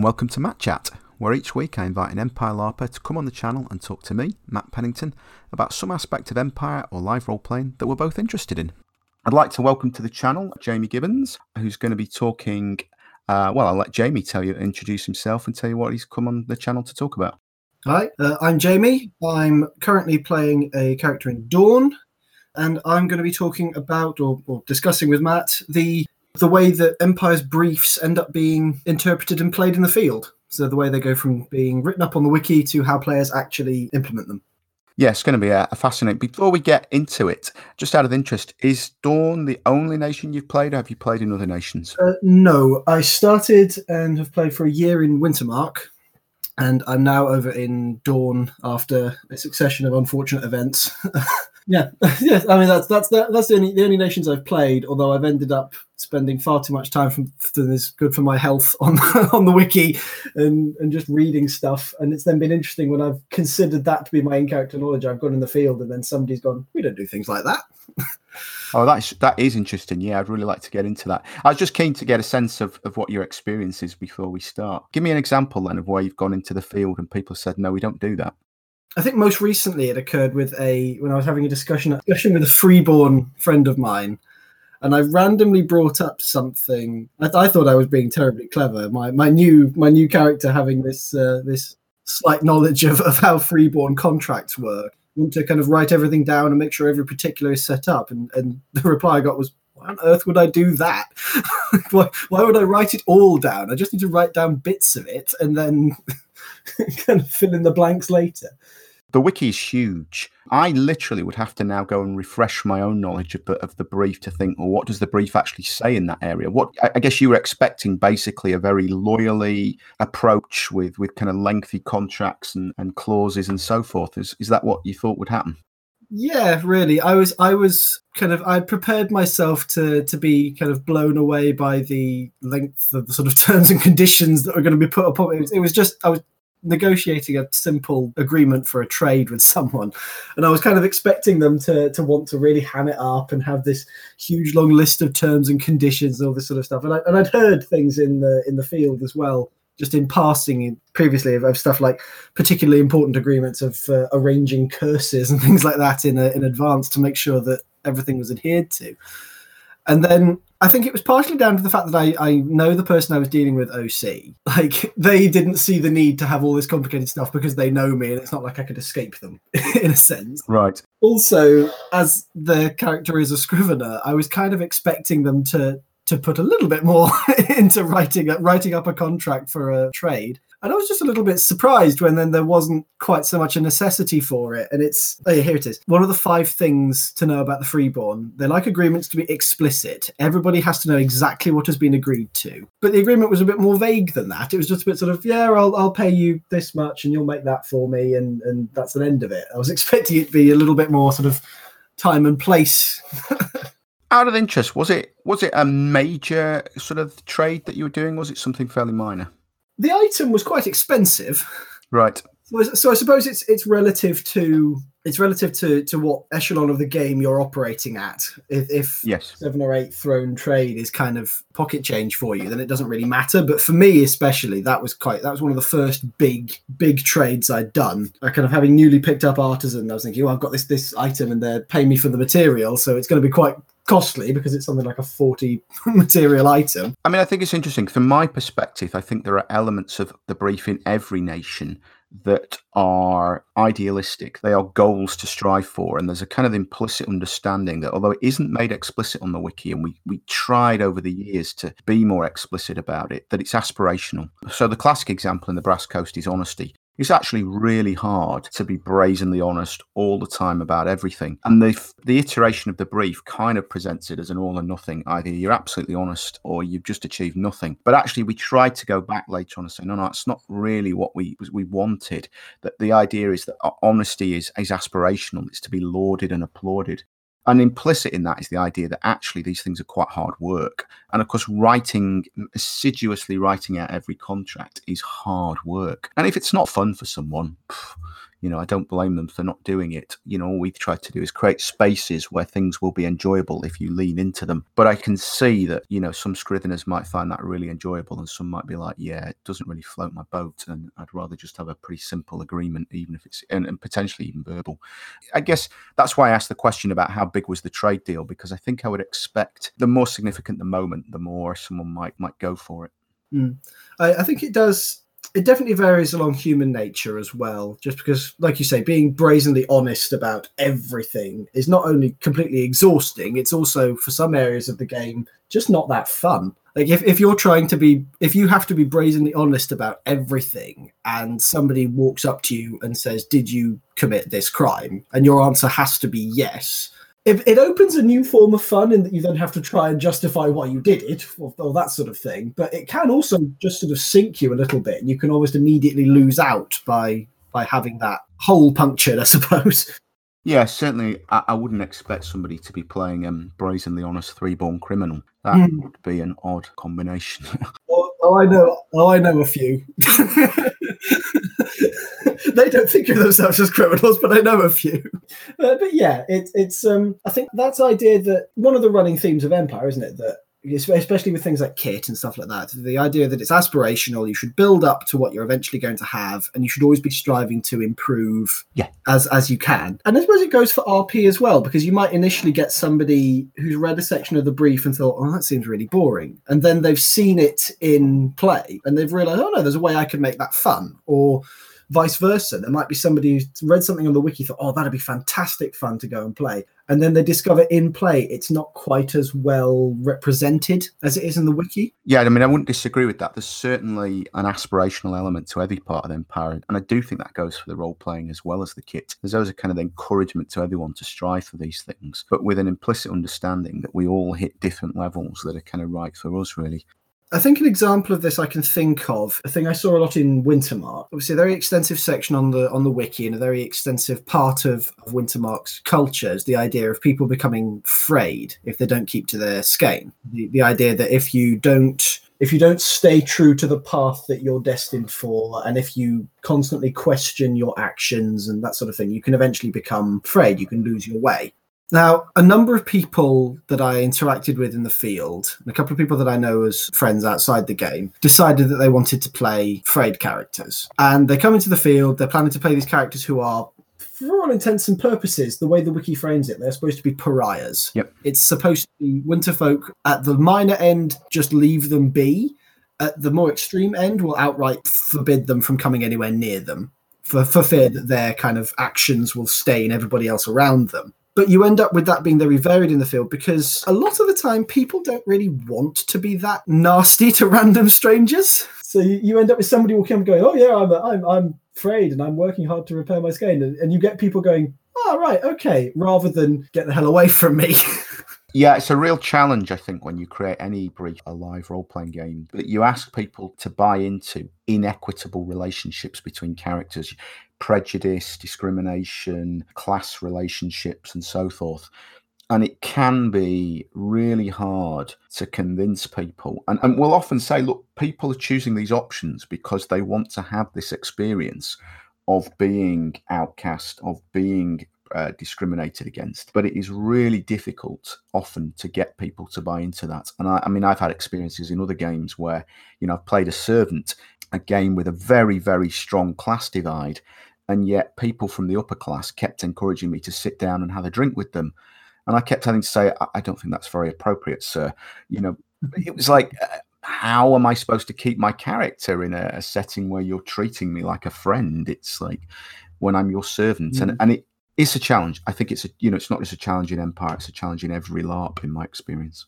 and welcome to Matt Chat, where each week I invite an Empire LARPer to come on the channel and talk to me, Matt Pennington, about some aspect of Empire or live role playing that we're both interested in. I'd like to welcome to the channel Jamie Gibbons, who's going to be talking. Uh, well, I'll let Jamie tell you, introduce himself, and tell you what he's come on the channel to talk about. Hi, uh, I'm Jamie. I'm currently playing a character in Dawn, and I'm going to be talking about or, or discussing with Matt the the way that Empire's briefs end up being interpreted and played in the field. So the way they go from being written up on the wiki to how players actually implement them. Yeah, it's going to be a, a fascinating. Before we get into it, just out of interest, is Dawn the only nation you've played, or have you played in other nations? Uh, no, I started and have played for a year in Wintermark, and I'm now over in Dawn after a succession of unfortunate events. yeah, yes. I mean that's that's that's the only the only nations I've played. Although I've ended up spending far too much time from than is good for my health on on the wiki and and just reading stuff. And it's then been interesting when I've considered that to be my in character knowledge. I've gone in the field and then somebody's gone, we don't do things like that. Oh, that's that is interesting. Yeah, I'd really like to get into that. I was just keen to get a sense of, of what your experience is before we start. Give me an example then of where you've gone into the field and people said, no, we don't do that. I think most recently it occurred with a when I was having a discussion discussion with a freeborn friend of mine, and I randomly brought up something. I, I thought I was being terribly clever. My my new my new character having this uh, this slight knowledge of, of how freeborn contracts work. Want to kind of write everything down and make sure every particular is set up. And and the reply I got was, "Why on earth would I do that? why why would I write it all down? I just need to write down bits of it and then." kind of fill in the blanks later. The wiki is huge. I literally would have to now go and refresh my own knowledge of the, of the brief to think, well, what does the brief actually say in that area? What I guess you were expecting basically a very loyally approach with with kind of lengthy contracts and, and clauses and so forth. Is is that what you thought would happen? Yeah, really. I was I was kind of I prepared myself to to be kind of blown away by the length of the sort of terms and conditions that were going to be put upon it. Was, it was just I was negotiating a simple agreement for a trade with someone. And i was kind of expecting them to to want to really ham it up and have this huge long list of terms and conditions and all this sort of stuff. And, I, and i'd heard things in the in the field as well just in passing previously of, of stuff like particularly important agreements of uh, arranging curses and things like that in a, in advance to make sure that everything was adhered to and then I think it was partially down to the fact that I, I know the person I was dealing with OC. Like they didn't see the need to have all this complicated stuff because they know me and it's not like I could escape them in a sense. Right. Also, as the character is a scrivener, I was kind of expecting them to to put a little bit more into writing writing up a contract for a trade. And I was just a little bit surprised when then there wasn't quite so much a necessity for it. And it's oh yeah, here it is. One of the five things to know about the freeborn. They like agreements to be explicit. Everybody has to know exactly what has been agreed to. But the agreement was a bit more vague than that. It was just a bit sort of, yeah, I'll I'll pay you this much and you'll make that for me, and and that's the end of it. I was expecting it to be a little bit more sort of time and place. Out of interest, was it was it a major sort of trade that you were doing? Was it something fairly minor? The item was quite expensive. Right. So, so I suppose it's it's relative to it's relative to to what echelon of the game you're operating at. If, if yes. seven or eight throne trade is kind of pocket change for you, then it doesn't really matter. But for me, especially, that was quite that was one of the first big big trades I'd done. I kind of having newly picked up artisan, I was thinking, oh, I've got this this item, and they're paying me for the material, so it's going to be quite costly because it's something like a 40 material item. I mean, I think it's interesting. From my perspective, I think there are elements of the brief in every nation that are idealistic. They are goals to strive for. And there's a kind of implicit understanding that although it isn't made explicit on the wiki, and we, we tried over the years to be more explicit about it, that it's aspirational. So the classic example in the Brass Coast is honesty. It's actually really hard to be brazenly honest all the time about everything. And the, the iteration of the brief kind of presents it as an all or nothing. Either you're absolutely honest or you've just achieved nothing. But actually, we tried to go back later on and say, no, no, it's not really what we we wanted. That the idea is that uh, honesty is, is aspirational, it's to be lauded and applauded. And implicit in that is the idea that actually these things are quite hard work. And of course, writing, assiduously writing out every contract is hard work. And if it's not fun for someone, you know, I don't blame them for not doing it. You know, all we've tried to do is create spaces where things will be enjoyable if you lean into them. But I can see that, you know, some Scriveners might find that really enjoyable and some might be like, yeah, it doesn't really float my boat. And I'd rather just have a pretty simple agreement, even if it's, and, and potentially even verbal. I guess that's why I asked the question about how big was the trade deal, because I think I would expect the more significant the moment, the more someone might might go for it. Mm. I, I think it does it definitely varies along human nature as well just because like you say being brazenly honest about everything is not only completely exhausting it's also for some areas of the game just not that fun. Like if, if you're trying to be if you have to be brazenly honest about everything and somebody walks up to you and says did you commit this crime? and your answer has to be yes it, it opens a new form of fun in that you then have to try and justify why you did it or, or, that sort of thing. But it can also just sort of sink you a little bit, and you can almost immediately lose out by by having that hole punctured, I suppose. Yeah, certainly. I, I wouldn't expect somebody to be playing um, brazenly honest freeborn criminal. That mm. would be an odd combination. oh, oh, I know. Oh, I know a few. they don't think of themselves as criminals, but I know a few. Uh, but yeah, it, it's um, I think that's idea that one of the running themes of Empire, isn't it? That especially with things like kit and stuff like that the idea that it's aspirational you should build up to what you're eventually going to have and you should always be striving to improve yeah. as as you can and i suppose it goes for rp as well because you might initially get somebody who's read a section of the brief and thought oh that seems really boring and then they've seen it in play and they've realized oh no there's a way i can make that fun or vice versa. There might be somebody who's read something on the wiki, thought, oh, that'd be fantastic fun to go and play. And then they discover in play it's not quite as well represented as it is in the wiki. Yeah, I mean, I wouldn't disagree with that. There's certainly an aspirational element to every part of the Empire. And I do think that goes for the role playing as well as the kit. There's always a kind of encouragement to everyone to strive for these things, but with an implicit understanding that we all hit different levels that are kind of right for us, really. I think an example of this I can think of, a thing I saw a lot in Wintermark. Obviously, a very extensive section on the on the wiki and a very extensive part of, of Wintermark's culture is the idea of people becoming frayed if they don't keep to their skein. The, the idea that if you don't if you don't stay true to the path that you're destined for, and if you constantly question your actions and that sort of thing, you can eventually become frayed. You can lose your way. Now, a number of people that I interacted with in the field, and a couple of people that I know as friends outside the game, decided that they wanted to play frayed characters. And they come into the field, they're planning to play these characters who are for all intents and purposes, the way the wiki frames it, they're supposed to be pariahs. Yep. It's supposed to be winterfolk at the minor end, just leave them be. At the more extreme end, will outright forbid them from coming anywhere near them for, for fear that their kind of actions will stain everybody else around them but you end up with that being very varied in the field because a lot of the time people don't really want to be that nasty to random strangers. So you, you end up with somebody walking up and going, "Oh yeah, I'm I'm I'm afraid and I'm working hard to repair my skein," and, and you get people going, "Oh right, okay," rather than "Get the hell away from me." Yeah, it's a real challenge, I think, when you create any brief, a live role playing game, that you ask people to buy into inequitable relationships between characters prejudice, discrimination, class relationships, and so forth. And it can be really hard to convince people. And, and we'll often say, look, people are choosing these options because they want to have this experience of being outcast, of being uh, discriminated against. But it is really difficult often to get people to buy into that. And I, I, mean, I've had experiences in other games where, you know, I've played a servant, a game with a very, very strong class divide and yet people from the upper class kept encouraging me to sit down and have a drink with them. And i kept having to say i, I don't think that's very appropriate sir. You know it was like uh, how am i supposed to keep my character in a, a, setting where you're treating me like a friend? It's like when i'm your servant. Mm. and and it is a challenge. I think it's a you know it's not just a challenge in empire it's a challenge in every larp in my experience.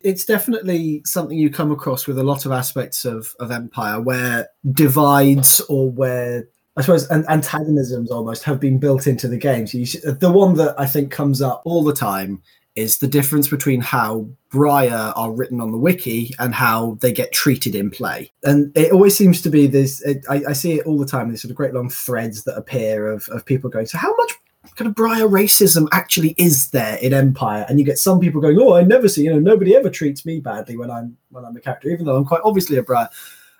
It's definitely something you come across with a lot of aspects of, of Empire where divides or where I suppose antagonisms almost have been built into the game. So should, the one that I think comes up all the time is the difference between how Briar are written on the wiki and how they get treated in play. And it always seems to be this. It, I, I, see it all the time. These sort of great long threads that appear of, of people going, "So how much kind of Briar racism actually is there in Empire?" And you get some people going, "Oh, I never see. You know, nobody ever treats me badly when I'm when I'm a character, even though I'm quite obviously a Briar."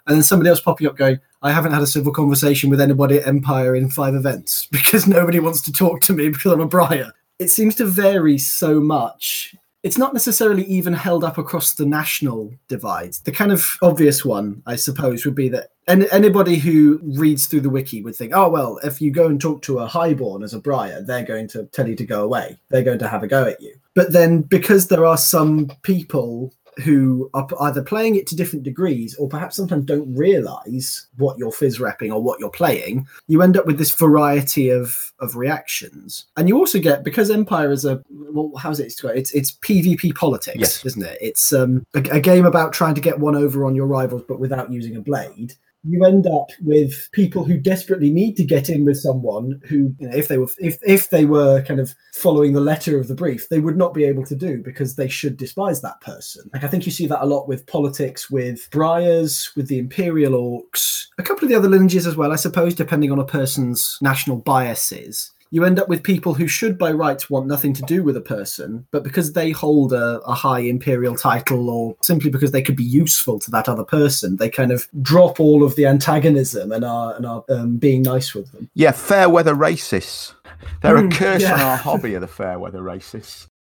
And then somebody else popping up going, I haven't had a civil conversation with anybody at Empire in five events because nobody wants to talk to me because I'm a Briar. It seems to vary so much it's not necessarily even held up across the national divides. The kind of obvious one, I suppose, would be that any, anybody who reads through the wiki would think, oh, well, if you go and talk to a highborn as a briar, they're going to tell you to go away. They're going to have a go at you. But then because there are some people who are either playing it to different degrees or perhaps sometimes don't realize what you're phys repping or what you're playing, you end up with this variety of of reactions. And you also get because Empire is a well, how's it? It's it's PvP politics, yes. isn't it? It's um, a, a game about trying to get one over on your rivals, but without using a blade you end up with people who desperately need to get in with someone who, you know, if they were if if they were kind of following the letter of the brief, they would not be able to do because they should despise that person. Like I think you see that a lot with politics, with Briars, with the Imperial Orcs, a couple of the other lineages as well, I suppose, depending on a person's national biases you end up with people who should by rights want nothing to do with a person, but because they hold a, a, high imperial title or simply because they could be useful to that other person, they kind of drop all of the antagonism and are, and are um, being nice with them. Yeah, fair weather racists. They're mm, a curse yeah. on our hobby of the fair weather racists.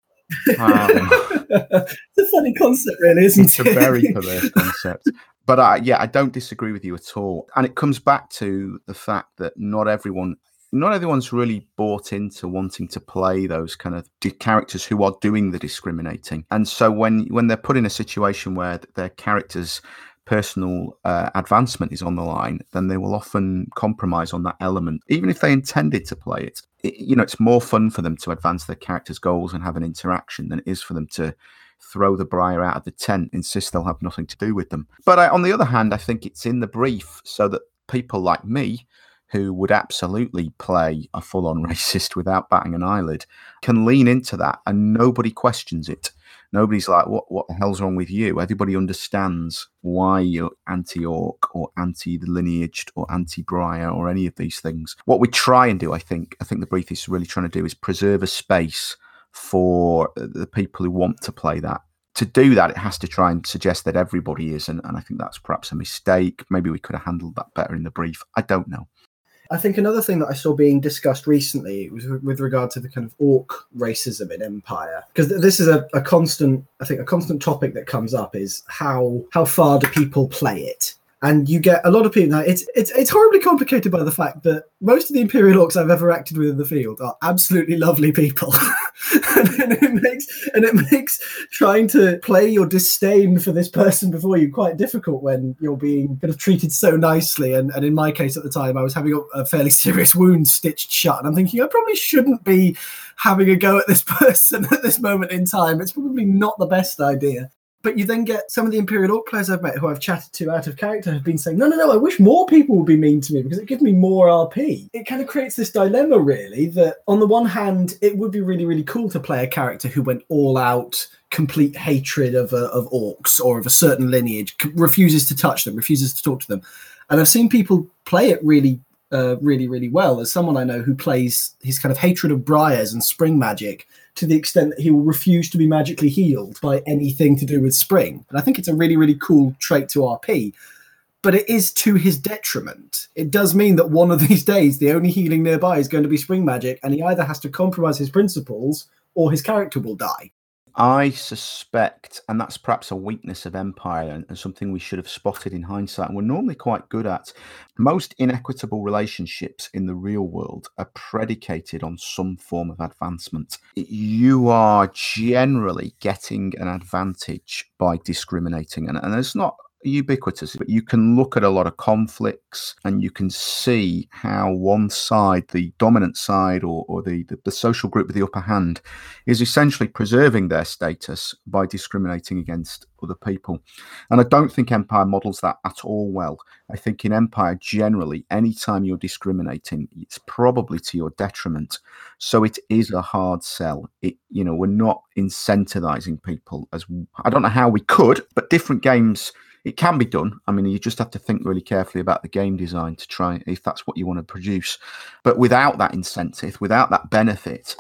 Um, it's a funny concept, really, isn't it's it? It's a very perverse concept. But uh, yeah, I don't disagree with you at all. And it comes back to the fact that not everyone not everyone's really bought into wanting to play those kind of characters who are doing the discriminating. And so when when they're put in a situation where their character's personal uh, advancement is on the line, then they will often compromise on that element, even if they intended to play it. it. You know, it's more fun for them to advance their character's goals and have an interaction than it is for them to throw the briar out of the tent, insist they'll have nothing to do with them. But I, on the other hand, I think it's in the brief so that people like me who would absolutely play a full on racist without batting an eyelid can lean into that and nobody questions it. Nobody's like, what, what the hell's wrong with you? Everybody understands why you're anti orc or anti lineaged or anti briar or any of these things. What we try and do, I think, I think the brief is really trying to do is preserve a space for the people who want to play that to do that, it has to try and suggest that everybody is, and, and I think that's perhaps a mistake. Maybe we could have handled that better in the brief. I don't know. I think another thing that I saw being discussed recently was with regard to the kind of orc racism in Empire, because this is a, a constant, I think, a constant topic that comes up is how how far do people play it? And you get a lot of people now it's it's it's horribly complicated by the fact that most of the imperial orcs i've ever acted with in the field are absolutely lovely people. And it makes and it makes trying to play your disdain for this person before you quite difficult when you're being kind of treated so nicely. And, and in my case at the time i was having a, a fairly serious wound stitched shut. And i'm thinking i probably shouldn't be having a go at this person at this moment in time. It's probably not the best idea but you then get some of the Imperial Orc players I've met who I've chatted to out of character have been saying, no, no, no, I wish more people would be mean to me because it gives me more RP. It kind of creates this dilemma, really, that on the one hand, it would be really, really cool to play a character who went all out complete hatred of, uh, of orcs or of a certain lineage, refuses to touch them, refuses to talk to them. And I've seen people play it really uh, really, really well. As someone I know who plays his kind of hatred of briars and spring magic to the extent that he will refuse to be magically healed by anything to do with spring. And I think it's a really, really cool trait to RP. But it is to his detriment. It does mean that one of these days, the only healing nearby is going to be spring magic, and he either has to compromise his principles or his character will die. I suspect, and that's perhaps a weakness of Empire and, and, something we should have spotted in hindsight, and we're normally quite good at. Most inequitable relationships in the real world are predicated on some form of advancement. You are generally getting an advantage by discriminating, and, and there's not ubiquitous, but you can look at a lot of conflicts and you can see how one side, the dominant side or, or the, the, the, social group with the upper hand, is essentially preserving their status by discriminating against other people. And I don't think Empire models that at all well. I think in Empire, generally, anytime you're discriminating, it's probably to your detriment. So it is a hard sell. It, you know, we're not incentivizing people as I don't know how we could, but different games it can be done. I mean, you just have to think really carefully about the game design to try if that's what you want to produce. But without that incentive, without that benefit,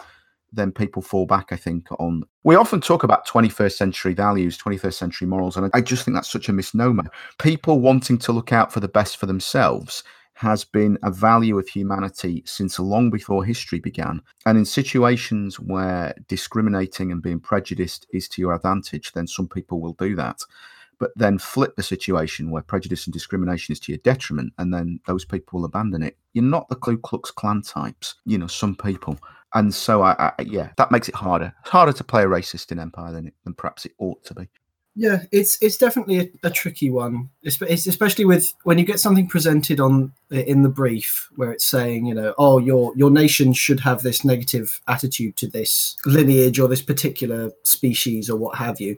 then people fall back, I think, on. We often talk about 21st century values, 21st century morals, and I just think that's such a misnomer. People wanting to look out for the best for themselves has been a value of humanity since long before history began. And in situations where discriminating and being prejudiced is to your advantage, then some people will do that. But then flip the situation where prejudice and discrimination is to your detriment, and then those people will abandon it. You're not the Ku Klux Klan types, you know, some people. And so, I, I, yeah, that makes it harder. It's harder to play a racist in Empire than, it, than perhaps it ought to be. Yeah, it's it's definitely a, a tricky one, it's, it's especially with when you get something presented on in the brief where it's saying, you know, oh, your your nation should have this negative attitude to this lineage or this particular species or what have you.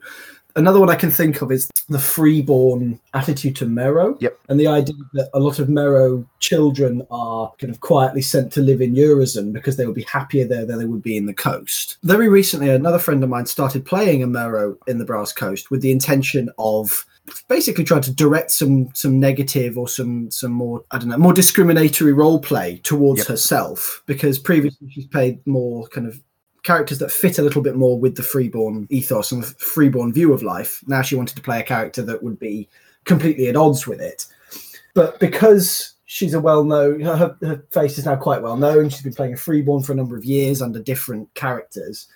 Another one I can think of is the freeborn attitude to Merrow. Yep. And the idea that a lot of Merrow children are kind of quietly sent to live in Urizen because they would be happier there than they would be in the coast. Very recently, another friend of mine started playing a Merrow in the Brass Coast with the intention of basically trying to direct some some negative or some some more I don't know more discriminatory role play towards Yep. herself because previously she's played more kind of characters that fit a little bit more with the freeborn ethos and the freeborn view of life. Now she wanted to play a character that would be completely at odds with it. But because she's a well known, her, her face is now quite well known, she's been playing a freeborn for a number of years under different characters.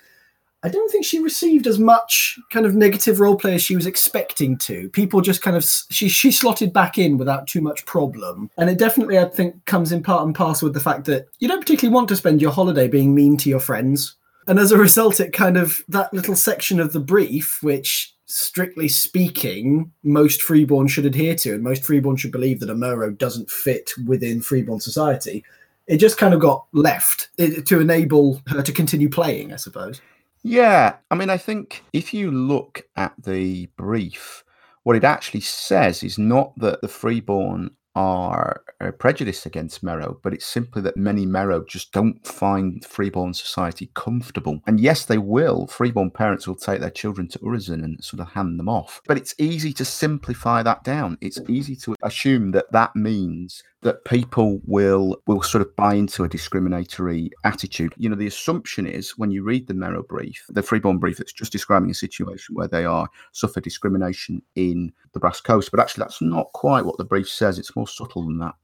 I don't think she received as much kind of negative role play as she was expecting to. People just kind of she she slotted back in without too much problem, and it definitely I think comes in part and parcel with the fact that you don't particularly want to spend your holiday being mean to your friends, and as a result, it kind of that little section of the brief, which strictly speaking, most freeborn should adhere to, and most freeborn should believe that a Merrow doesn't fit within freeborn society. It just kind of got left to enable her to continue playing, I suppose. Yeah, I mean, I think if you look at the brief, what it actually says is not that the freeborn are uh, prejudiced against Merrow, but it's simply that many Merrow just don't find freeborn society comfortable. And yes, they will. Freeborn parents will take their children to Urizen and sort of hand them off. But it's easy to simplify that down. It's easy to assume that that means that people will will sort of buy into a discriminatory attitude. You know, the assumption is when you read the Merrow brief, the freeborn brief it's just describing a situation where they are suffer discrimination in the Brass Coast, but actually that's not quite what the brief says. It's more subtle than that.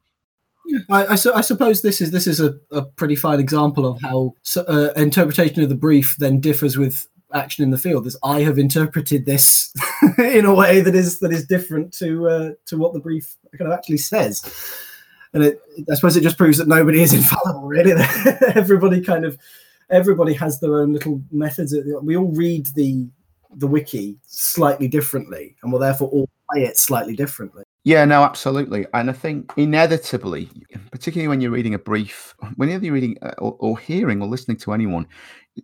I, I, su- I suppose this is this is a, a pretty fine example of how so, uh, interpretation of the brief then differs with action in the field. As I have interpreted this in a way that is that is different to uh, to what the brief kind of actually says, and it, I suppose it just proves that nobody is infallible. Really, everybody kind of everybody has their own little methods. We all read the the wiki slightly differently, and will therefore all play it slightly differently. Yeah, no, absolutely. And I think inevitably, particularly when you're reading a brief, whenever you're reading uh, or, or hearing or listening to anyone,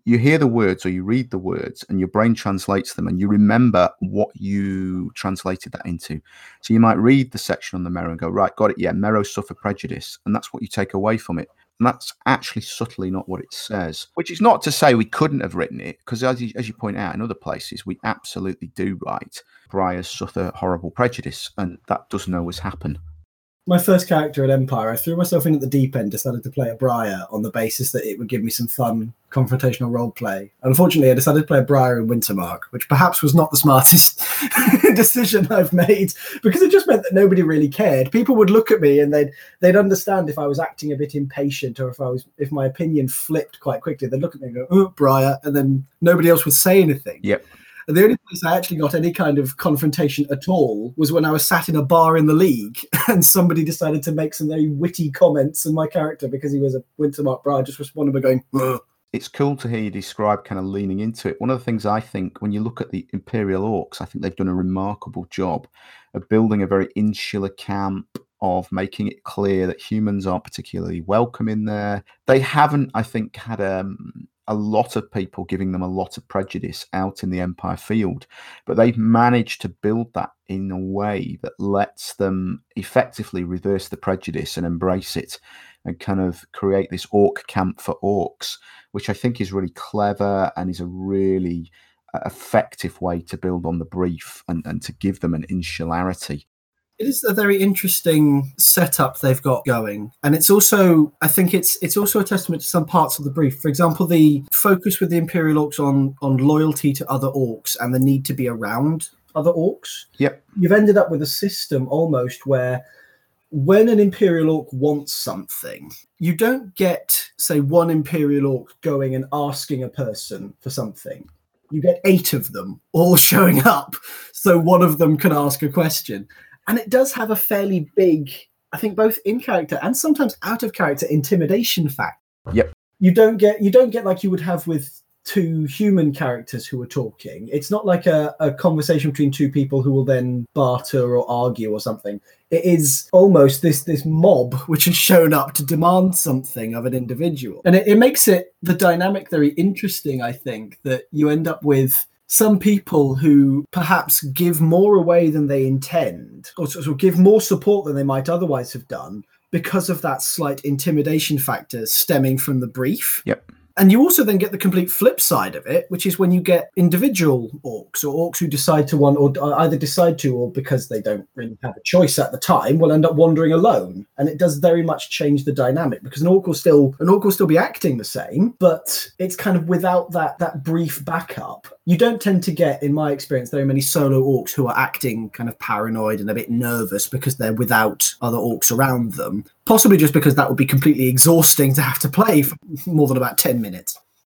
you hear the words or you read the words and your brain translates them and you remember what you translated that into. So you might read the section on the Merrow and go, right, got it. Yeah, Merrow suffer prejudice. And that's what you take away from it. And that's actually subtly not what it says, which is not to say we couldn't have written it, because as you, as you point out in other places, we absolutely do write. Briars suffer horrible prejudice, and that doesn't always happen. My first character at Empire, I threw myself in at the deep end, decided to play a Briar on the basis that it would give me some fun confrontational role play. Unfortunately, I decided to play a Briar in Wintermark, which perhaps was not the smartest decision I've made because it just meant that nobody really cared. People would look at me and they'd they'd understand if I was acting a bit impatient or if I was if my opinion flipped quite quickly. They'd look at me and go, "Oh, Briar," and then nobody else would say anything. Yep. The only place I actually got any kind of confrontation at all was when I was sat in a bar in the league and somebody decided to make some very witty comments on my character because he was a Wintermark Briar. Just responded by going. It's cool to hear you describe kind of leaning into it. One of the things I think when you look at the Imperial Orcs, I think they've done a remarkable job of building a very insular camp, of making it clear that humans aren't particularly welcome in there. They haven't, I think, had um, a lot of people giving them a lot of prejudice out in the Empire field, but they've managed to build that in a way that lets them effectively reverse the prejudice and embrace it and kind of create this orc camp for orcs, which I think is really clever and is a really uh, effective way to build on the brief and, and to give them an insularity. It is a very interesting setup they've got going, and it's also, I think, it's it's also a testament to some parts of the brief. For example, the focus with the Imperial Orcs on on loyalty to other orcs and the need to be around other orcs. Yep. You've ended up with a system almost where when an Imperial Orc wants something, you don't get, say, one Imperial Orc going and asking a person for something. You get eight of them all showing up, so one of them can ask a question and it does have a fairly big i think both in character and sometimes out of character intimidation fact Yep. you don't get you don't get like you would have with two human characters who are talking. It's not like a, a conversation between two people who will then barter or argue or something. It is almost this this mob which has shown up to demand something of an individual. And it, it makes it the dynamic very interesting i think that you end up with some people who perhaps give more away than they intend, or sort of give more support than they might otherwise have done because of that slight intimidation factor stemming from the brief. Yep. And you also then get the complete flip side of it, which is when you get individual orcs or orcs who decide to want, or uh, either decide to, or because they don't really have a choice at the time, will end up wandering alone. And it does very much change the dynamic because an orc will still an orc will still be acting the same, but it's kind of without that that brief backup. You don't tend to get, in my experience, very many solo orcs who are acting kind of paranoid and a bit nervous because they're without other orcs around them. Possibly just because that would be completely exhausting to have to play for more than about 10 minutes.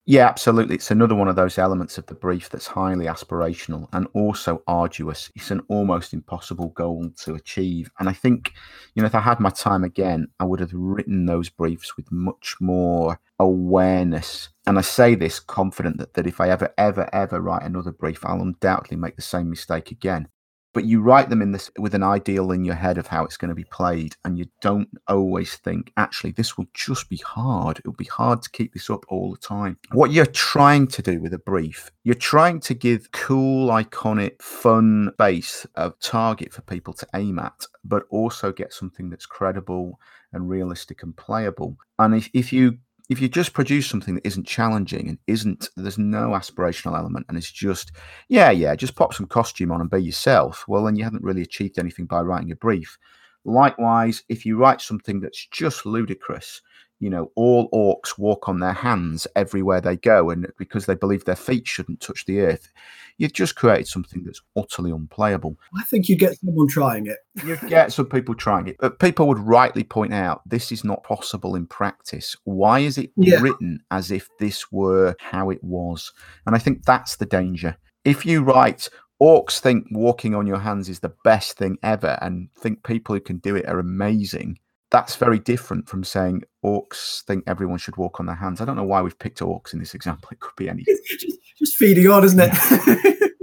Yeah, absolutely. It's another one of those elements of the brief that's highly aspirational and also arduous. It's an almost impossible goal to achieve. And I think, you know, if I had my time again, I would have written those briefs with much more awareness. And I say this confident that, that if I ever, ever, ever write another brief, I'll undoubtedly make the same mistake again but you write them in this with an ideal in your head of how it's going to be played and you don't always think actually this will just be hard. It'll be hard to keep this up all the time. What you're trying to do with a brief you're trying to give cool iconic fun base of target for people to aim at but also get something that's credible and realistic and playable. And if, if you if you just produce something that isn't challenging and isn't there's no aspirational element and it's just yeah yeah just pop some costume on and be yourself well then you haven't really achieved anything by writing a brief. Likewise if you write something that's just ludicrous you know all orcs walk on their hands everywhere they go and because they believe their feet shouldn't touch the earth you've just created something that's utterly unplayable. I think you get someone trying it. You get some people trying it. But people would rightly point out this is not possible in practice. Why is it yeah. written as if this were how it was? And i think that's the danger. If you write orcs think walking on your hands is the best thing ever and think people who can do it are amazing that's very different from saying orcs think everyone should walk on their hands. I don't know why we've picked orcs in this example. It could be anything. just, just feeding on, isn't it?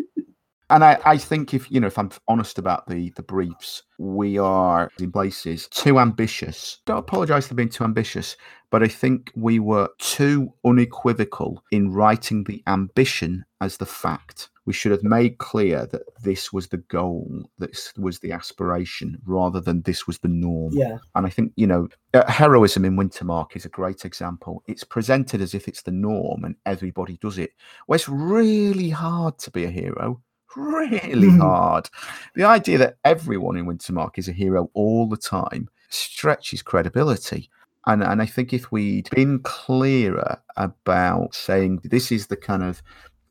and I, I think if you know if I'm honest about the the briefs, we are in places too ambitious. Don't apologise for being too ambitious, but I think we were too unequivocal in writing the ambition as the fact we should have made clear that this was the goal, this was the aspiration, rather than this was the norm. Yeah. And I think, you know, uh, heroism in Wintermark is a great example. It's presented as if it's the norm and everybody does it. Well, it's really hard to be a hero. Really mm. hard. The idea that everyone in Wintermark is a hero all the time stretches credibility. And, and I think if we'd been clearer about saying this is the kind of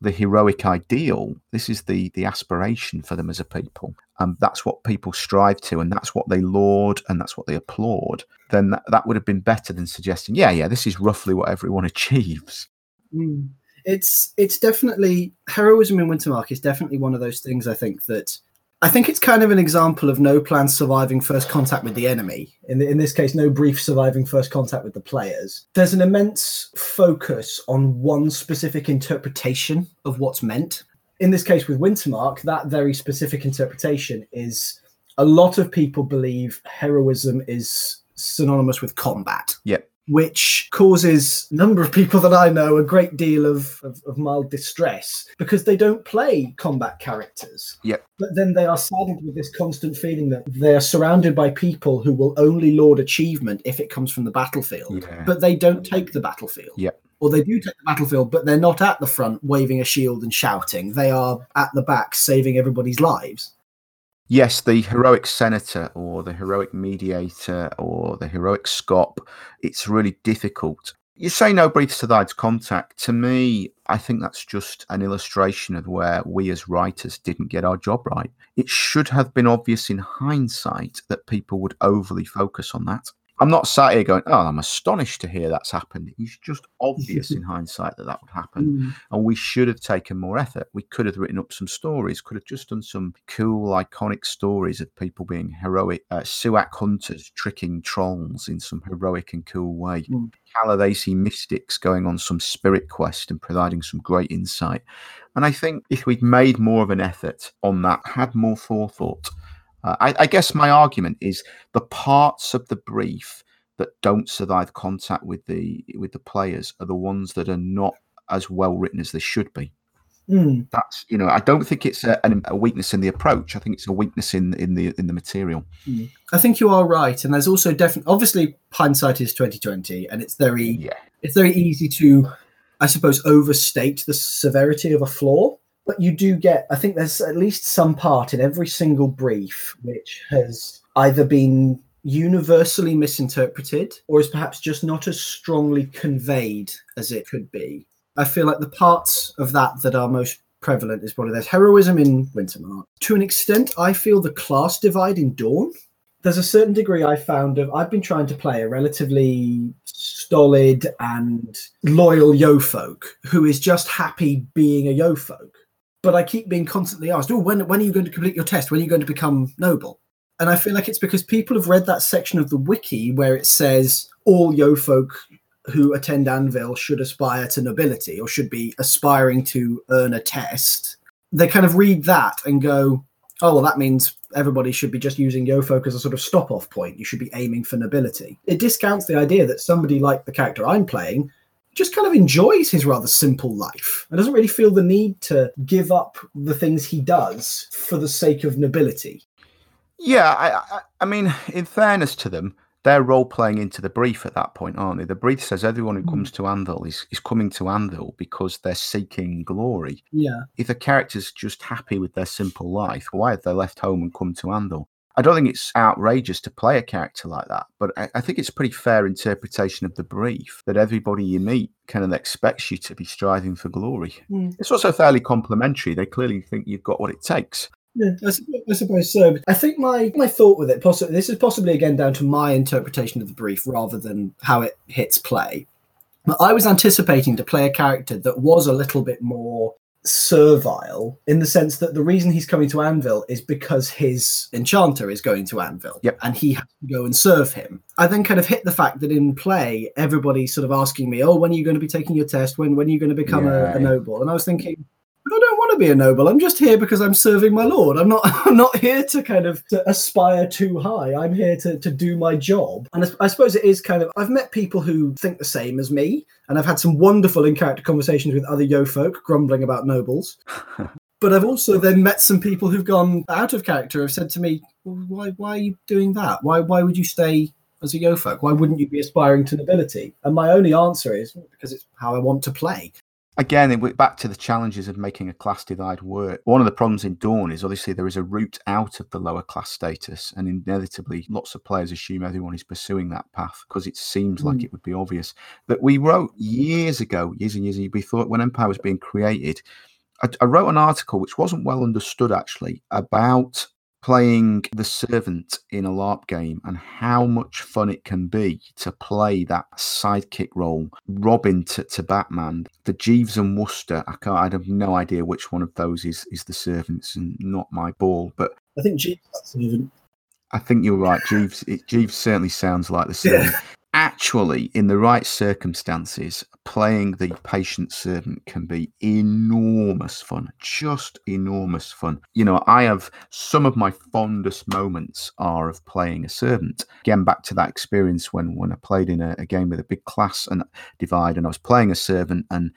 the heroic ideal. This is the the aspiration for them as a people. And that's what people strive to, and that's what they laud, and that's what they applaud. Then that, that would have been better than suggesting, yeah, yeah, this is roughly what everyone achieves. Mm. It's it's definitely heroism in Wintermark is definitely one of those things I think that I think it's kind of an example of no plan surviving first contact with the enemy. In, the, in this case, no brief surviving first contact with the players. There's an immense focus on one specific interpretation of what's meant. In this case, with Wintermark, that very specific interpretation is a lot of people believe heroism is synonymous with combat. Yep which causes a number of people that I know a great deal of, of, of, mild distress because they don't play combat characters. Yep. But then they are saddened with this constant feeling that they are surrounded by people who will only laud achievement if it comes from the battlefield. Yeah. But they don't take the battlefield. Yep. Or they do take the battlefield, but they're not at the front waving a shield and shouting. They are at the back saving everybody's lives. Yes, the heroic senator or the heroic mediator or the heroic scop, it's really difficult. You say no brief survives contact. To me, I think that's just an illustration of where we as writers didn't get our job right. It should have been obvious in hindsight that people would overly focus on that. I'm not sat here going, oh, I'm astonished to hear that's happened. It's just obvious in hindsight that that would happen. Mm. And we should have taken more effort. We could have written up some stories, could have just done some cool, iconic stories of people being heroic, uh, Suaq hunters tricking trolls in some heroic and cool way. Mm. Kallavesi mystics going on some spirit quest and providing some great insight. And I think if we'd made more of an effort on that, had more forethought, uh, I, I, guess my argument is the parts of the brief that don't survive contact with the with the players are the ones that are not as well written as they should be. Mm. That's you know I don't think it's a, a, weakness in the approach. I think it's a weakness in in the in the material. Mm. I think you are right, and there's also definitely obviously hindsight is twenty twenty, and it's very yeah it's very easy to I suppose overstate the severity of a flaw but you do get i think there's at least some part in every single brief which has either been universally misinterpreted or is perhaps just not as strongly conveyed as it could be. I feel like the parts of that that are most prevalent is probably there's heroism in wintermark to an extent i feel the class divide in dawn. There's a certain degree I found of I've been trying to play a relatively stolid and loyal yeofolk who is just happy being a yeofolk but I keep being constantly asked, "Oh, when when are you going to complete your test? When are you going to become noble?" And I feel like it's because people have read that section of the wiki where it says all yeofolk who attend Anvil should aspire to nobility or should be aspiring to earn a test. They kind of read that and go, "Oh, well, that means everybody should be just using yeofolk as a sort of stop off point. You should be aiming for nobility." It discounts the idea that somebody like the character I'm playing just kind of enjoys his rather simple life and doesn't really feel the need to give up the things he does for the sake of nobility. Yeah, I, I, I mean, in fairness to them, they're role playing into the brief at that point, aren't they? The brief says everyone who mm. comes to Anvil is, is coming to Anvil because they're seeking glory. Yeah. If a character's just happy with their simple life, why have they left home and come to Anvil? I don't think it's outrageous to play a character like that, but I, I, think it's a pretty fair interpretation of the brief that everybody you meet kind of expects you to be striving for glory. Mm. It's also fairly complimentary. They clearly think you've got what it takes. Yeah, I suppose, I suppose so. I think my, my thought with it, possibly this is possibly again down to my interpretation of the brief rather than how it hits play. But I was anticipating to play a character that was a little bit more servile in the sense that the reason he's coming to Anvil is because his enchanter is going to Anvil yep. and he has to go and serve him. I then kind of hit the fact that in play, everybody's sort of asking me, Oh, when are you going to be taking your test? When when are you going to become yeah. a, a noble? And I was thinking, I don't want to be a noble. I'm just here because I'm serving my lord. I'm not. I'm not here to kind of to aspire too high. I'm here to to do my job. And I, I suppose it is kind of. I've met people who think the same as me, and I've had some wonderful in character conversations with other yeofolk grumbling about nobles. but I've also then met some people who've gone out of character. Have said to me, well, "Why? Why are you doing that? Why? Why would you stay as a yeofolk? Why wouldn't you be aspiring to nobility?" And my only answer is because it's how I want to play again, it went back to the challenges of making a class divide work. One of the problems in Dawn is obviously there is a route out of the lower class status, and inevitably, lots of players assume everyone is pursuing that path because it seems mm. like it would be obvious. But we wrote years ago, years and years ago, we thought when Empire was being created, I, I wrote an article which wasn't well understood actually about playing the servant in a LARP game and how much fun it can be to play that sidekick role, Robin to, to Batman, the Jeeves and Wooster. I can't. I have no idea which one of those is is the servants and not my ball, but I think Jeeves servant. I think you're right. Jeeves it, Jeeves certainly sounds like the servant. Yeah actually, in the right circumstances, playing the patient servant can be enormous fun, just enormous fun. You know, I have some of my fondest moments are of playing a servant. Again, back to that experience when when I played in a, a game with a big class and divide, and I was playing a servant and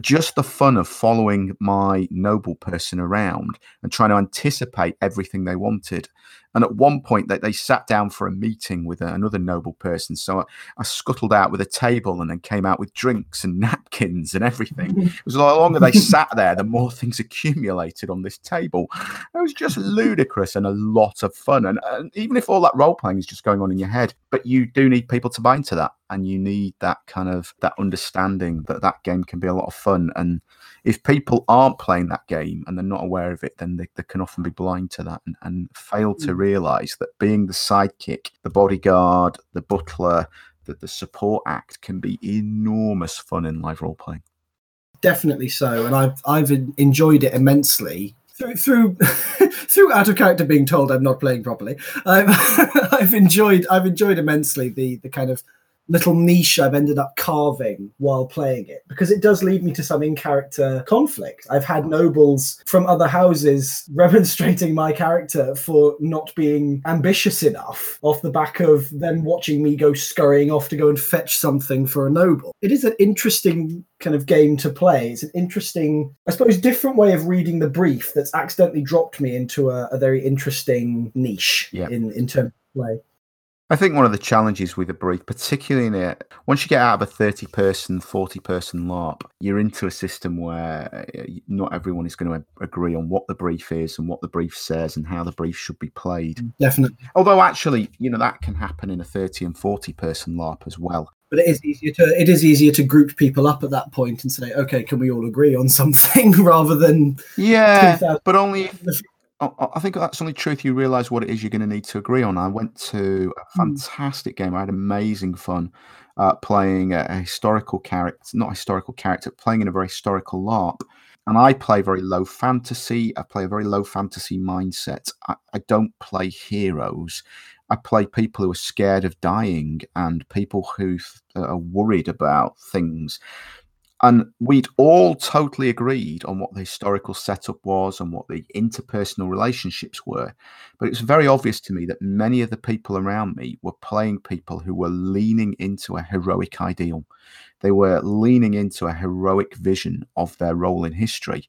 just the fun of following my noble person around and trying to anticipate everything they wanted And at one point, they, they sat down for a meeting with another noble person. So I, I scuttled out with a table and then came out with drinks and napkins and everything. It was the longer they sat there, the more things accumulated on this table. It was just ludicrous and a lot of fun. And, and even if all that role playing is just going on in your head, but you do need people to buy into that and you need that kind of that understanding that that game can be a lot of fun and if people aren't playing that game and they're not aware of it, then they, they can often be blind to that and, and fail to Mm. Realize that being the sidekick, the bodyguard, the butler, the, the support act can be enormous fun in live role playing. definitely so and i've i've enjoyed it immensely through through through out of character being told i'm not playing properly i've i've enjoyed i've enjoyed immensely the the kind of little niche i've ended up carving while playing it because it does lead me to some in character conflict i've had nobles from other houses remonstrating my character for not being ambitious enough off the back of them watching me go scurrying off to go and fetch something for a noble it is an interesting kind of game to play. It's an interesting, I suppose, different way of reading the brief that's accidentally dropped me into a, a very interesting niche Yeah. in, in terms of play. I think one of the challenges with a brief, particularly in it, once you get out of a 30 person, 40 person LARP, you're into a system where uh, not everyone is going to agree on what the brief is and what the brief says and how the brief should be played. Definitely. Although, actually, you know, that can happen in a 30 and 40 person LARP as well. But it is easier to it is easier to group people up at that point and say, okay, can we all agree on something rather than Yeah, 2000 but only I think that's only true if you realise what it is you're going to need to agree on. I went to a Hmm. fantastic game. I had amazing fun uh, playing a, a historical character, not a historical character, playing in a very historical LARP. And I play very low fantasy. I play a very low fantasy mindset. I, I don't play heroes. I play people who are scared of dying and people who th- are worried about things and we'd all totally agreed on what the historical setup was and what the interpersonal relationships were. But it was very obvious to me that many of the people around me were playing people who were leaning into a heroic ideal. They were leaning into a heroic vision of their role in history.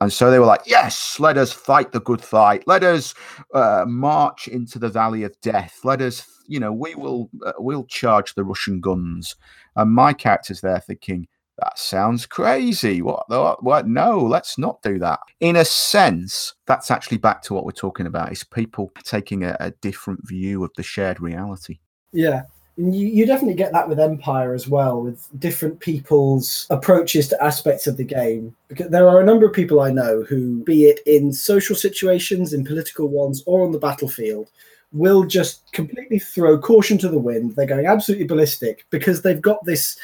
And so they were like, yes, let us fight the good fight. Let us uh, march into the valley of death. Let us, you know, we will, uh, we'll charge the Russian guns. And my character's there thinking, that sounds crazy. What, what? What? No, let's not do that. In a sense, that's actually back to what we're talking about: is people taking a, a different view of the shared reality. Yeah. And You, you definitely get that with Empire as well, with different people's approaches to aspects of the game. Because there are a number of people I know who, be it in social situations, in political ones, or on the battlefield, will just completely throw caution to the wind. They're going absolutely ballistic because they've got this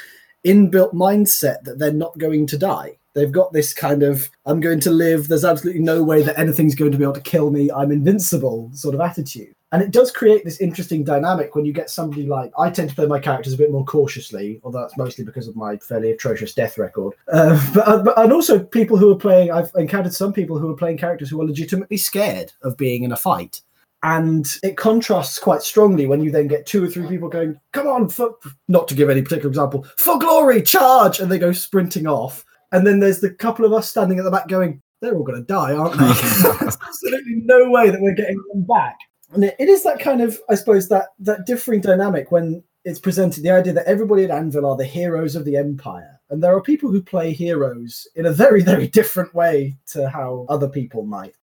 inbuilt mindset that they're not going to die. They've got this kind of, I'm going to live, there's absolutely no way that anything's going to be able to kill me, I'm invincible sort of attitude. And it does create this interesting dynamic when you get somebody like, I tend to play my characters a bit more cautiously, although that's mostly because of my fairly atrocious death record. Uh, but, but, and also people who are playing, I've encountered some people who are playing characters who are legitimately scared of being in a fight. And it contrasts quite strongly when you then get two or three people going, come on, for, not to give any particular example, for glory, charge! And they go sprinting off. And then there's the couple of us standing at the back going, they're all going to die, aren't they? There's absolutely no way that we're getting them back. And it, it is that kind of, I suppose, that that differing dynamic when it's presented the idea that everybody at Anvil are the heroes of the Empire. And there are people who play heroes in a very, very different way to how other people might.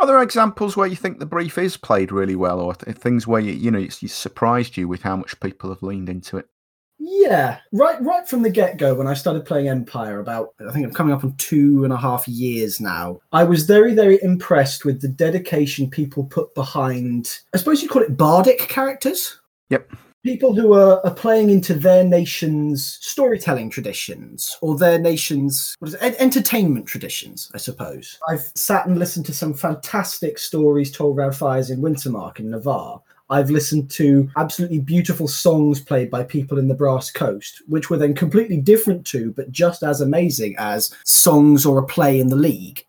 Are there examples where you think the brief is played really well, or th- things where you, you know, it's, it's surprised you with how much people have leaned into it? Yeah, right, right from the get go, when I started playing Empire, about I think I'm coming up on two and a half years now. I was very, very impressed with the dedication people put behind. I suppose you'd call it bardic characters. Yep. People who are, are playing into their nation's storytelling traditions or their nation's what is it, en- entertainment traditions, I suppose. I've sat and listened to some fantastic stories told around fires in Wintermark in Navarre. I've listened to absolutely beautiful songs played by people in the Brass Coast, which were then completely different to, but just as amazing as songs or a play in the league.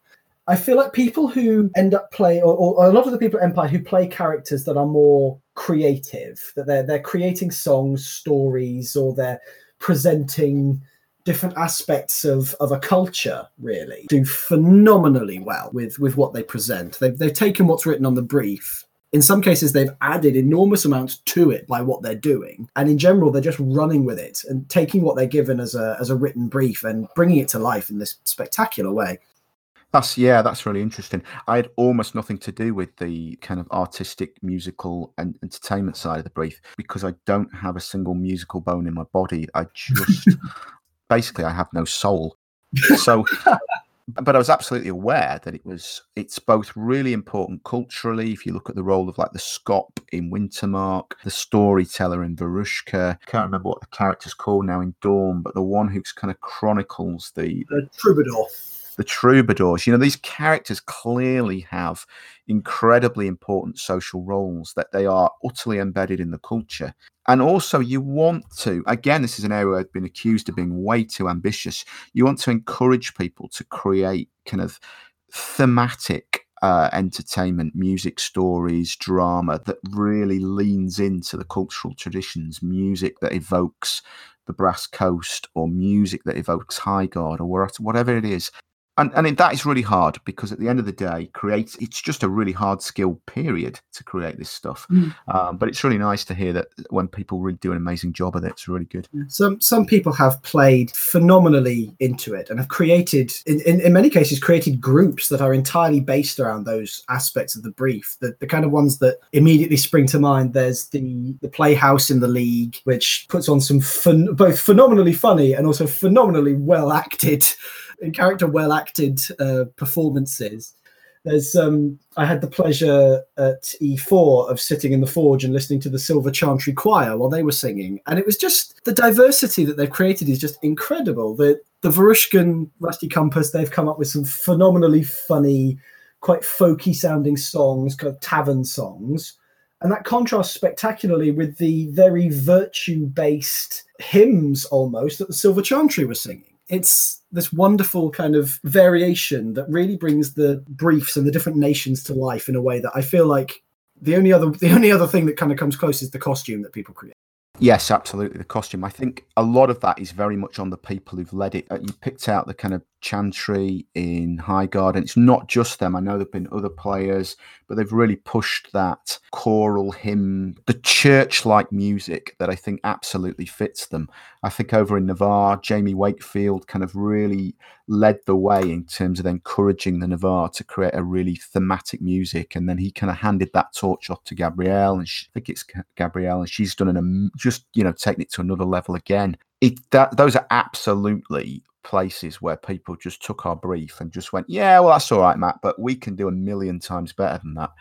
I feel like people who end up playing, or, or a lot of the people at Empire who play characters that are more creative, that they're they're creating songs, stories, or they're presenting different aspects of, of a culture really. Do phenomenally well with with what they present. They've, they've taken what's written on the brief. In some cases they've added enormous amounts to it by what they're doing. And in general they're just running with it and taking what they're given as a as a written brief and bringing it to life in this spectacular way that's yeah, that's really interesting. I had almost nothing to do with the kind of artistic, musical, and entertainment side of the brief because I don't have a single musical bone in my body. I just basically I have no soul. So but I was absolutely aware that it was it's both really important culturally. If you look at the role of like the Scop in Wintermark, the storyteller in Varushka, I can't remember what the character's called now in Dawn, but the one who's kind of chronicles the, the troubadour the troubadours. You know, these characters clearly have incredibly important social roles that they are utterly embedded in the culture. And also, you want to, again, this is an area I've been accused of being way too ambitious. You want to encourage people to create kind of thematic uh, entertainment, music stories, drama that really leans into the cultural traditions, music that evokes the Brass Coast or music that evokes Highguard or whatever it is and and that is really hard because at the end of the day create it's just a really hard skill period to create this stuff. Mm. um, but it's really nice to hear that when people really do an amazing job of it it's really good. Some some people have played phenomenally into it and have created in, in, in many cases created groups that are entirely based around those aspects of the brief. The, the kind of ones that immediately spring to mind there's the the playhouse in the league which puts on some fun, both phenomenally funny and also phenomenally well acted in character well acted uh, performances. There's um, I had the pleasure at E4 of sitting in the forge and listening to the Silver Chantry Choir while they were singing, and it was just the diversity that they've created is just incredible. The the Varushkan Rusty Compass they've come up with some phenomenally funny, quite folky sounding songs, kind of tavern songs, and that contrasts spectacularly with the very virtue based hymns almost that the Silver Chantry was singing it's this wonderful kind of variation that really brings the briefs and the different nations to life in a way that I feel like the only other the only other thing that kind of comes close is the costume that people create. Yes, absolutely. The costume. I think a lot of that is very much on the people who've led it. Uh, you picked out the kind of Chantry in Highguard, and it's not just them. I know there've been other players, but they've really pushed that choral hymn, the church-like music that I think absolutely fits them. I think over in Navarre, Jamie Wakefield kind of really led the way in terms of encouraging the Navarre to create a really thematic music, and then he kind of handed that torch off to Gabrielle, and she, I think it's Gabrielle, and she's done an just you know taking it to another level again. It that those are absolutely places where people just took our brief and just went, yeah, well, that's all right, Matt, but we can do a million times better than that.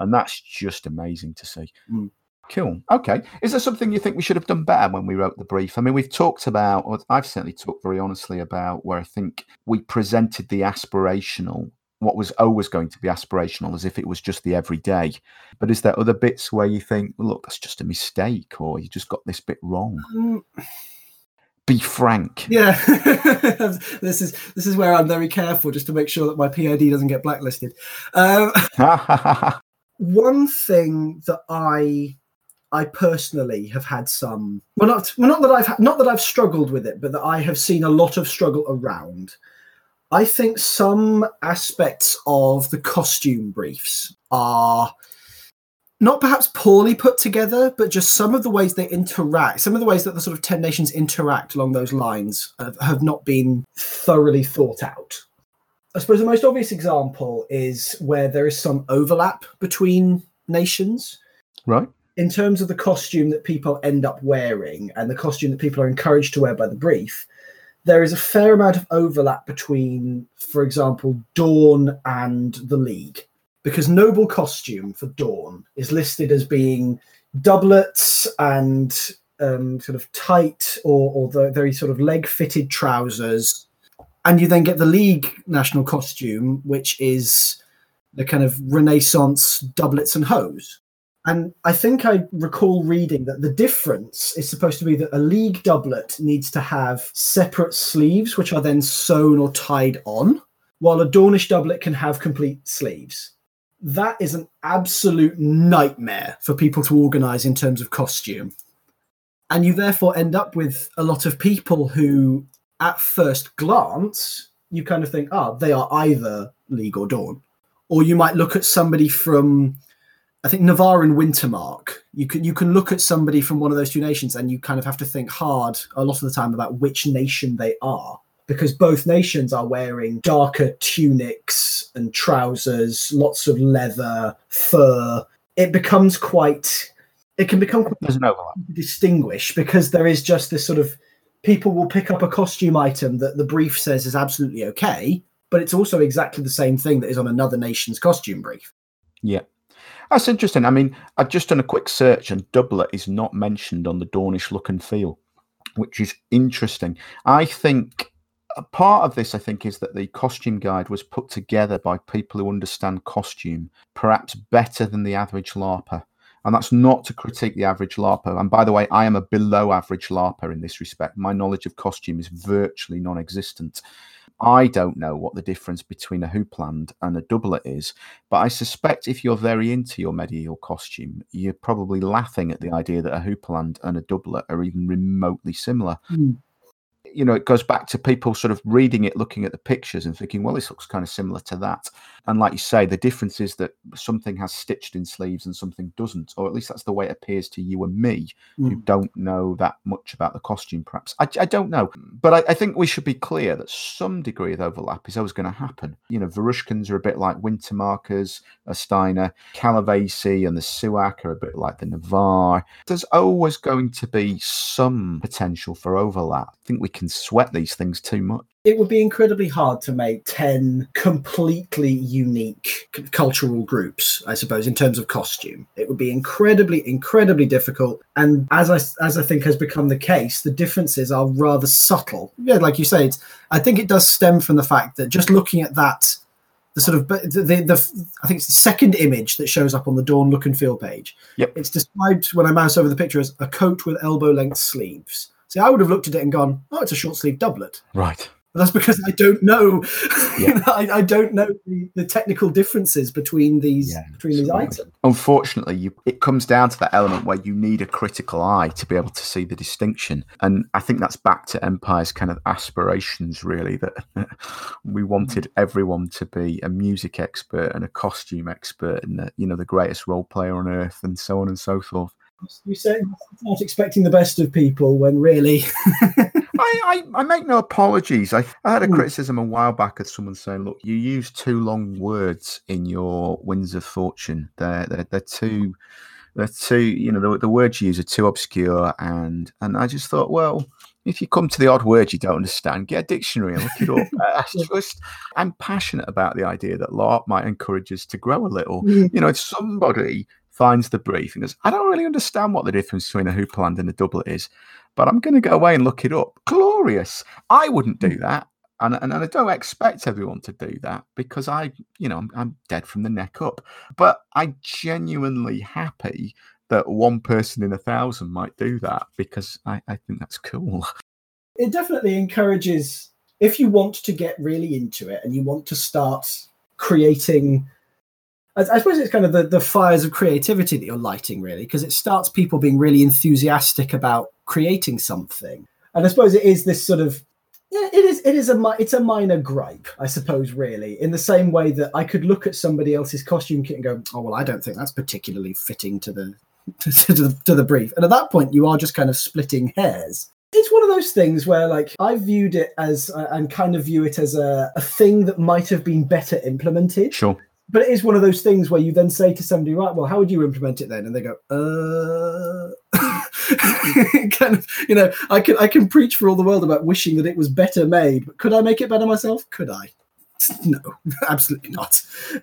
And that's just amazing to see. Mm. Cool. Okay. Is there something you think we should have done better when we wrote the brief? I mean, we've talked about, or I've certainly talked very honestly about where I think we presented the aspirational, what was always going to be aspirational, as if it was just the everyday. But is there other bits where you think, well, look, that's just a mistake, or you just got this bit wrong? Um, be frank. Yeah, this is this is where I'm very careful just to make sure that my PID doesn't get blacklisted. Um, one thing that I I personally have had some well not well not that I've not that I've struggled with it, but that I have seen a lot of struggle around. I think some aspects of the costume briefs are not perhaps poorly put together, but just some of the ways they interact, some of the ways that the sort of 10 nations interact along those lines have, have not been thoroughly thought out. I suppose the most obvious example is where there is some overlap between nations. Right. In terms of the costume that people end up wearing and the costume that people are encouraged to wear by the brief, there is a fair amount of overlap between, for example, Dawn and the League because noble costume for Dawn is listed as being doublets and um, sort of tight or, or the very sort of leg fitted trousers. And you then get the League national costume, which is the kind of Renaissance doublets and hose. And I think I recall reading that the difference is supposed to be that a league doublet needs to have separate sleeves, which are then sewn or tied on, while a Dawnish doublet can have complete sleeves that is an absolute nightmare for people to organize in terms of costume. And you therefore end up with a lot of people who, at first glance, you kind of think, ah, oh, they are either League or Dawn. Or you might look at somebody from I think Navarre and Wintermark, you can you can look at somebody from one of those two nations and you kind of have to think hard a lot of the time about which nation they are because both nations are wearing darker tunics and trousers, lots of leather, fur. It becomes quite it can become quite There's an overlap. distinguished because there is just this sort of people will pick up a costume item that the brief says is absolutely okay, but it's also exactly the same thing that is on another nation's costume brief. Yeah. That's interesting. I mean, I've just done a quick search and doublet is not mentioned on the Dawnish look and feel, which is interesting. I think a part of this, I think, is that the costume guide was put together by people who understand costume perhaps better than the average LARPer. And that's not to critique the average LARPer. And by the way, I am a below average LARPer in this respect. My knowledge of costume is virtually non existent. I don't know what the difference between a houppelande and a doublet is, but I suspect if you're very into your medieval costume, you're probably laughing at the idea that a houppelande and a doublet are even remotely similar hmm. You know, it goes back to people sort of reading it, looking at the pictures and thinking, well, this looks kind of similar to that. And like you say, the difference is that something has stitched in sleeves and something doesn't, or at least that's the way it appears to you and me, who Mm. don't know that much about the costume, perhaps. I, I don't know. But I, I think we should be clear that some degree of overlap is always going to happen. You know, Varushkans are a bit like Wintermarkers, a Steinr, Kallavesi and the Suaq are a bit like the Navarre. There's always going to be some potential for overlap. I think we can sweat these things too much. It would be incredibly hard to make 10 completely unique c- cultural groups, I suppose, in terms of costume. It would be incredibly, incredibly difficult. And as I, as I think has become the case, the differences are rather subtle. Yeah, like you say, it's, I think it does stem from the fact that just looking at that, the sort of, the, the, the I think it's the second image that shows up on the Dawn look and feel page. Yep. It's described when I mouse over the picture as a coat with elbow length sleeves. See, I would have looked at it and gone, oh, it's a short sleeve doublet. Right. But that's because I don't know. Yeah. I, I don't know the, the technical differences between these Yeah, between these absolutely. items. Unfortunately, you, it comes down to that element where you need a critical eye to be able to see the distinction. And I think that's back to Empire's kind of aspirations, really, that we wanted everyone to be a music expert and a costume expert and, uh, you know, the greatest role player on earth and so on and so forth. You say not expecting the best of people when really, I, I, I make no apologies. I, I had a Hmm. criticism a while back of someone saying, "Look, you use two long words in your Winds of Fortune. They're they're, they're too, they're too. You know, the, the words you use are too obscure." And and I just thought, well, if you come to the odd word you don't understand, get a dictionary and look it up. I just, I'm passionate about the idea that LARP might encourage us to grow a little. Mm. You know, if somebody finds the brief and goes, I don't really understand what the difference between a houppelande and a doublet is, but I'm going to go away and look it up. Glorious. I wouldn't do hmm. that. And, and, and I don't expect everyone to do that because I, you know, I'm, I'm dead from the neck up. But I'm genuinely happy that one person in a thousand might do that because I, I think that's cool. it definitely encourages if you want to get really into it and you want to start creating I, I suppose it's kind of the, the fires of creativity that you're lighting really because it starts people being really enthusiastic about creating something and i suppose it is this sort of yeah, it is. It is a. It's a minor gripe, I suppose. Really, in the same way that I could look at somebody else's costume kit and go, "Oh well, I don't think that's particularly fitting to the to, the to the brief." And at that point, you are just kind of splitting hairs it's one of those things where like i viewed it as uh, and kind of view it as a, a thing that might have been better implemented Sure. But it is one of those things where you then say to somebody right well how would you implement it then? And they go uh kind of you know i can i can preach for all the world about wishing that it was better made but could i make it better myself? Could i? No absolutely not.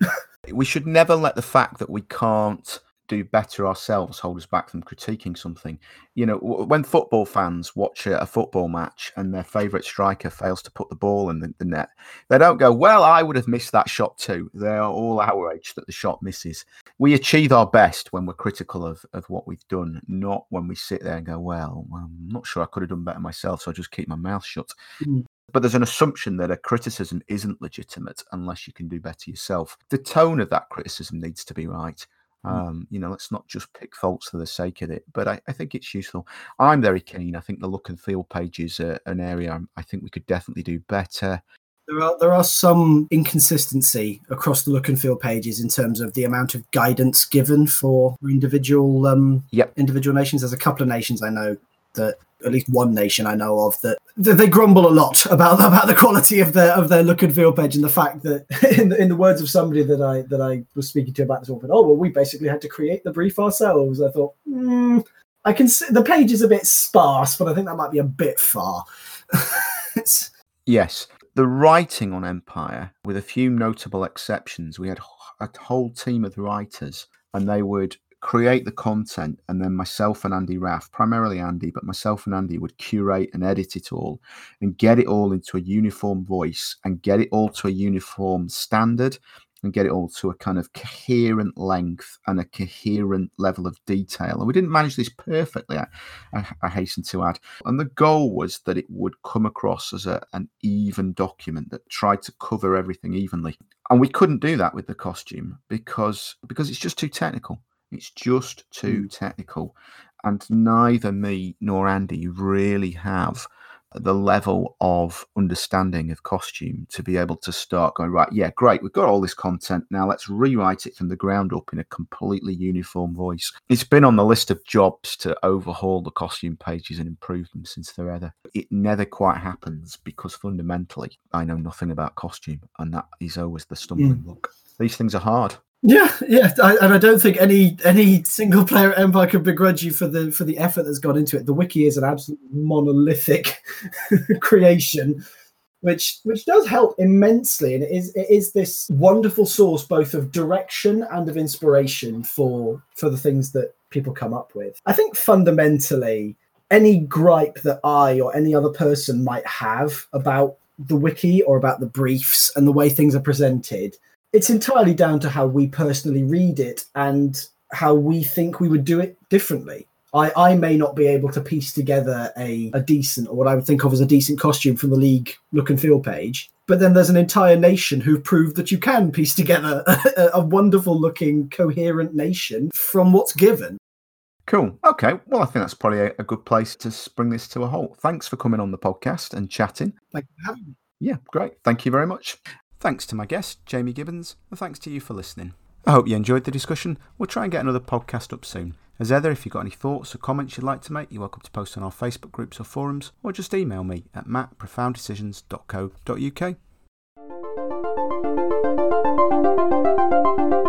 We should never let the fact that we can't do better ourselves hold us back from critiquing something. You know, when football fans watch a, football match and their favourite striker fails to put the ball in the, the net, they don't go, Well, I would have missed that shot too. They are all outraged that the shot misses. We achieve our best when we're critical of, of what we've done, not when we sit there and go, Well, I'm not sure I could have done better myself, so I just keep my mouth shut. Mm. But there's an assumption that a criticism isn't legitimate unless you can do better yourself. The tone of that criticism needs to be right. Um, you know, let's not just pick faults for the sake of it. But I, I think it's useful. I'm very keen. I think the look and feel page is uh, an area I'm- I think we could definitely do better. There are there are some inconsistency across the look and feel pages in terms of the amount of guidance given for individual um Yep. individual nations. There's a couple of nations I know that at least one nation I know of that, they grumble a lot about about the quality of their of their look and feel page and the fact that in the, in the words of somebody that I that I was speaking to about this one, oh well we basically had to create the brief ourselves. I thought hmm, I can see the page is a bit sparse, but I think that might be a bit far. Yes, the writing on Empire, with a few notable exceptions, we had a whole team of writers, and they would create the content, and then myself and Andy Raff, primarily Andy, but myself and Andy would curate and edit it all, and get it all into a uniform voice, and get it all to a uniform standard, and get it all to a kind of coherent length and a coherent level of detail. And we didn't manage this perfectly, I, I, I hasten to add. And the goal was that it would come across as a, an even document that tried to cover everything evenly. And we couldn't do that with the costume because because it's just too technical. It's just too mm. technical. And neither me nor Andy really have the level of understanding of costume to be able to start going, right, yeah, great, we've got all this content. Now let's rewrite it from the ground up in a completely uniform voice. It's been on the list of jobs to overhaul the costume pages and improve them since they're ever. It never quite happens because fundamentally I know nothing about costume, and that is always the stumbling block. These things are hard. Yeah, yeah, I, and I don't think any any single player Empire could begrudge you for the for the effort that's gone into it. The wiki is an absolute monolithic creation, which which does help immensely, and it is it is this wonderful source both of direction and of inspiration for for the things that people come up with. I think fundamentally, any gripe that I or any other person might have about the wiki or about the briefs and the way things are presented it's entirely down to how we personally read it and how we think we would do it differently. I, I may not be able to piece together a, a decent, or what I would think of as a decent costume from the league look and feel page, but then there's an entire nation who've proved that you can piece together a, a wonderful looking, coherent nation from what's given. Cool. Okay. Well, I think that's probably a, a good place to s- bring this to a halt. Thanks for coming on the podcast and chatting. Having me. Yeah, great. Thank you very much. Thanks to my guest, Jamie Gibbons, and thanks to you for listening. I hope you enjoyed the discussion. We'll try and get another podcast up soon. As ever, if you've got any thoughts or comments you'd like to make, you're welcome to post on our Facebook groups or forums, or just email me at mattprofounddecisions.co.uk.